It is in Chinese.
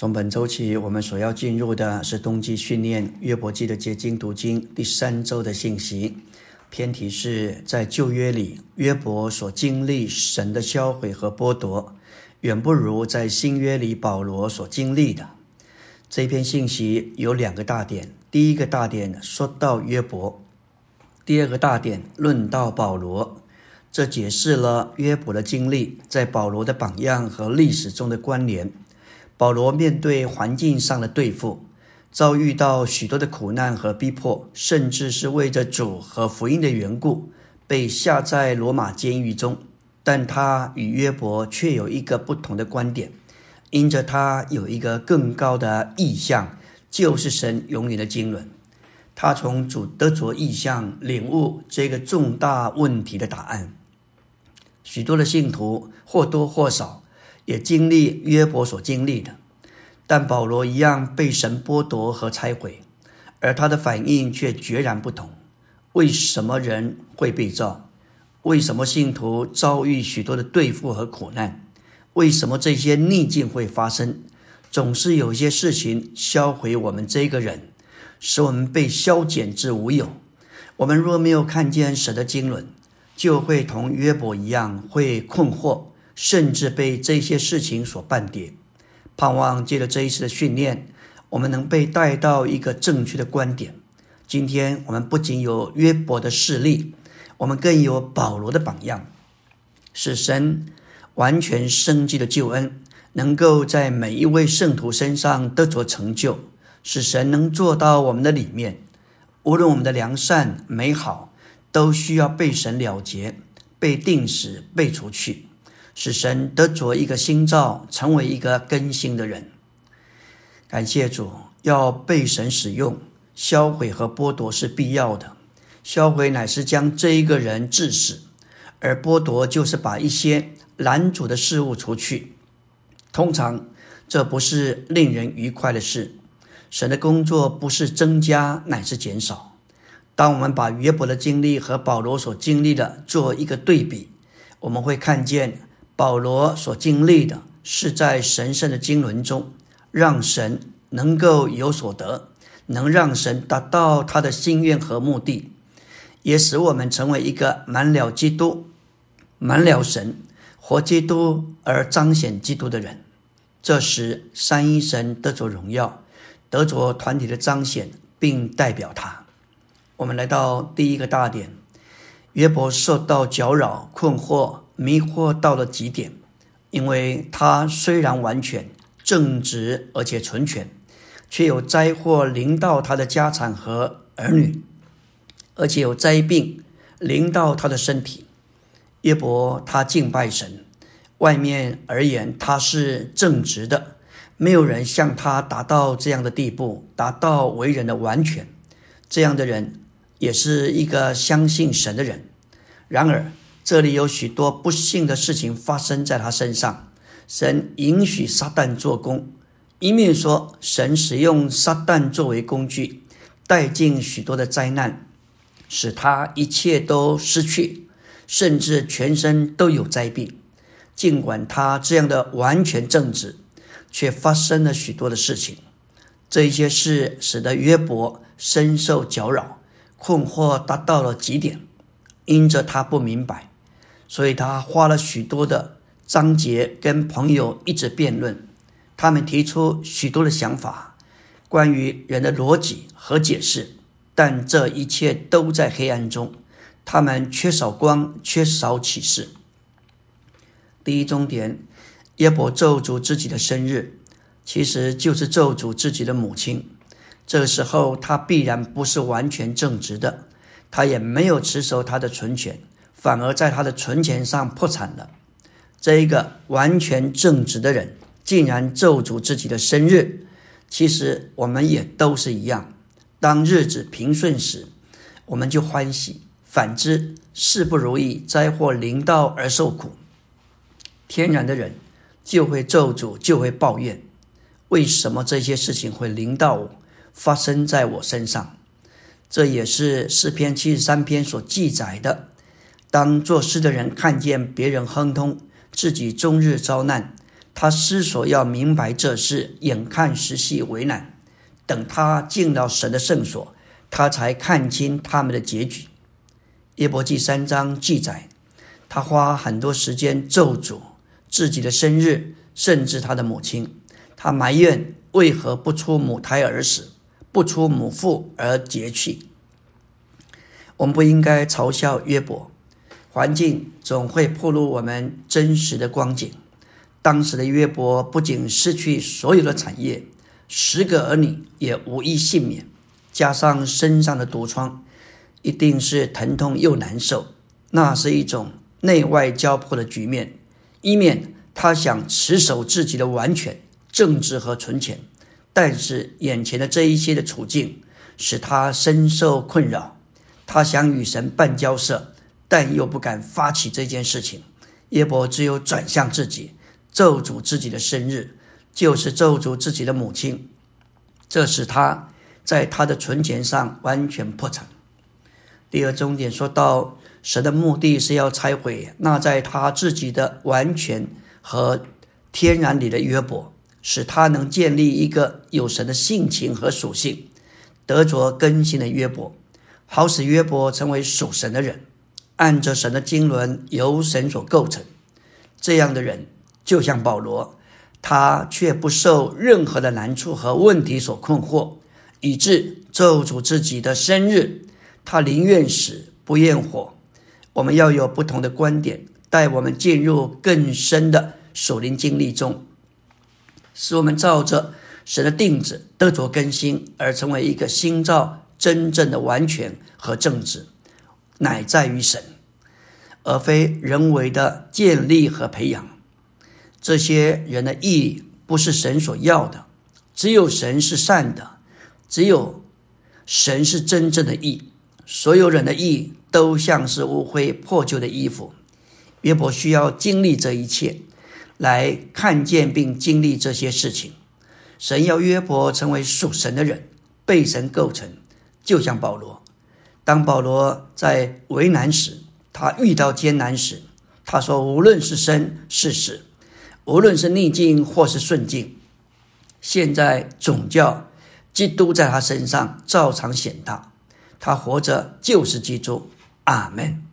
从本周起，我们所要进入的是冬季训练约伯记的结晶读经第三周的信息。偏题是在旧约里，约伯所经历神的销毁和剥夺，远不如在新约里保罗所经历的。这篇信息有两个大点：第一个大点说到约伯，第二个大点论到保罗。这解释了约伯的经历在保罗的榜样和历史中的关联。保罗面对环境上的对付，遭遇到许多的苦难和逼迫，甚至是为着主和福音的缘故，被下在罗马监狱中。但他与约伯却有一个不同的观点，因着他有一个更高的意向，就是神永远的经纶。他从主得着意向，领悟这个重大问题的答案。许多的信徒或多或少。也经历约伯所经历的，但保罗一样被神剥夺和拆毁，而他的反应却决然不同。为什么人会被造？为什么信徒遭遇许多的对付和苦难？为什么这些逆境会发生？总是有些事情销毁我们这个人，使我们被消减至无有。我们若没有看见神的经纶，就会同约伯一样会困惑。甚至被这些事情所绊跌，盼望借着这一次的训练，我们能被带到一个正确的观点。今天我们不仅有约伯的事例，我们更有保罗的榜样，使神完全生机的救恩能够在每一位圣徒身上得着成就，使神能做到我们的里面。无论我们的良善美好，都需要被神了结、被定死、被除去。使神得着一个新造，成为一个更新的人。感谢主，要被神使用，销毁和剥夺是必要的。销毁乃是将这一个人致死，而剥夺就是把一些拦阻的事物除去。通常这不是令人愉快的事。神的工作不是增加，乃是减少。当我们把约伯的经历和保罗所经历的做一个对比，我们会看见。保罗所经历的是在神圣的经纶中，让神能够有所得，能让神达到他的心愿和目的，也使我们成为一个满了基督、满了神、活基督而彰显基督的人。这时，三一神得着荣耀，得着团体的彰显，并代表他。我们来到第一个大点：约伯受到搅扰、困惑。迷惑到了极点，因为他虽然完全正直而且纯全，却有灾祸临到他的家产和儿女，而且有灾病临到他的身体。耶伯他敬拜神，外面而言他是正直的，没有人像他达到这样的地步，达到为人的完全。这样的人也是一个相信神的人。然而。这里有许多不幸的事情发生在他身上，神允许撒旦做工，一面说神使用撒旦作为工具，带进许多的灾难，使他一切都失去，甚至全身都有灾病。尽管他这样的完全正直，却发生了许多的事情。这一些事使得约伯深受搅扰，困惑达到了极点，因着他不明白。所以他花了许多的章节跟朋友一直辩论，他们提出许多的想法，关于人的逻辑和解释，但这一切都在黑暗中，他们缺少光，缺少启示。第一终点，耶伯咒诅自己的生日，其实就是咒诅自己的母亲。这时候，他必然不是完全正直的，他也没有持守他的存钱。反而在他的存钱上破产了。这一个完全正直的人，竟然咒诅自己的生日。其实我们也都是一样，当日子平顺时，我们就欢喜；反之，事不如意、灾祸临到而受苦，天然的人就会咒诅，就会抱怨：为什么这些事情会临到我，发生在我身上？这也是诗篇七十三篇所记载的。当做事的人看见别人亨通，自己终日遭难，他思索要明白这事，眼看时系为难。等他进到神的圣所，他才看清他们的结局。耶伯记三章记载，他花很多时间咒诅自己的生日，甚至他的母亲。他埋怨为何不出母胎而死，不出母腹而绝去。我们不应该嘲笑约伯，环境总会暴露我们真实的光景。当时的约伯不仅失去所有的产业。十个儿女也无一幸免，加上身上的毒疮，一定是疼痛又难受。那是一种内外交迫的局面。一面他想持守自己的完全政治和存钱，但是眼前的这一些的处境使他深受困扰。他想与神办交涉，但又不敢发起这件事情。耶伯只有转向自己，咒诅自己的生日。就是咒诅自己的母亲，这使他在他的存钱上完全破产。第二重点说到，神的目的是要拆毁那在他自己的完全和天然里的约伯，使他能建立一个有神的性情和属性，得着更新的约伯，好使约伯成为属神的人，按着神的经纶由神所构成。这样的人就像保罗。他却不受任何的难处和问题所困惑，以致咒诅自己的生日。他宁愿死不愿活。我们要有不同的观点，带我们进入更深的属灵经历中，使我们照着神的定旨得着更新，而成为一个新造真正的完全和正直，乃在于神，而非人为的建立和培养。这些人的义不是神所要的，只有神是善的，只有神是真正的义。所有人的义都像是污秽破旧的衣服。约伯需要经历这一切，来看见并经历这些事情。神要约伯成为属神的人，被神构成，就像保罗。当保罗在为难时，他遇到艰难时，他说：“无论是生是死。”无论是逆境或是顺境，现在总教基督在他身上照常显大。他活着就是基督。阿门。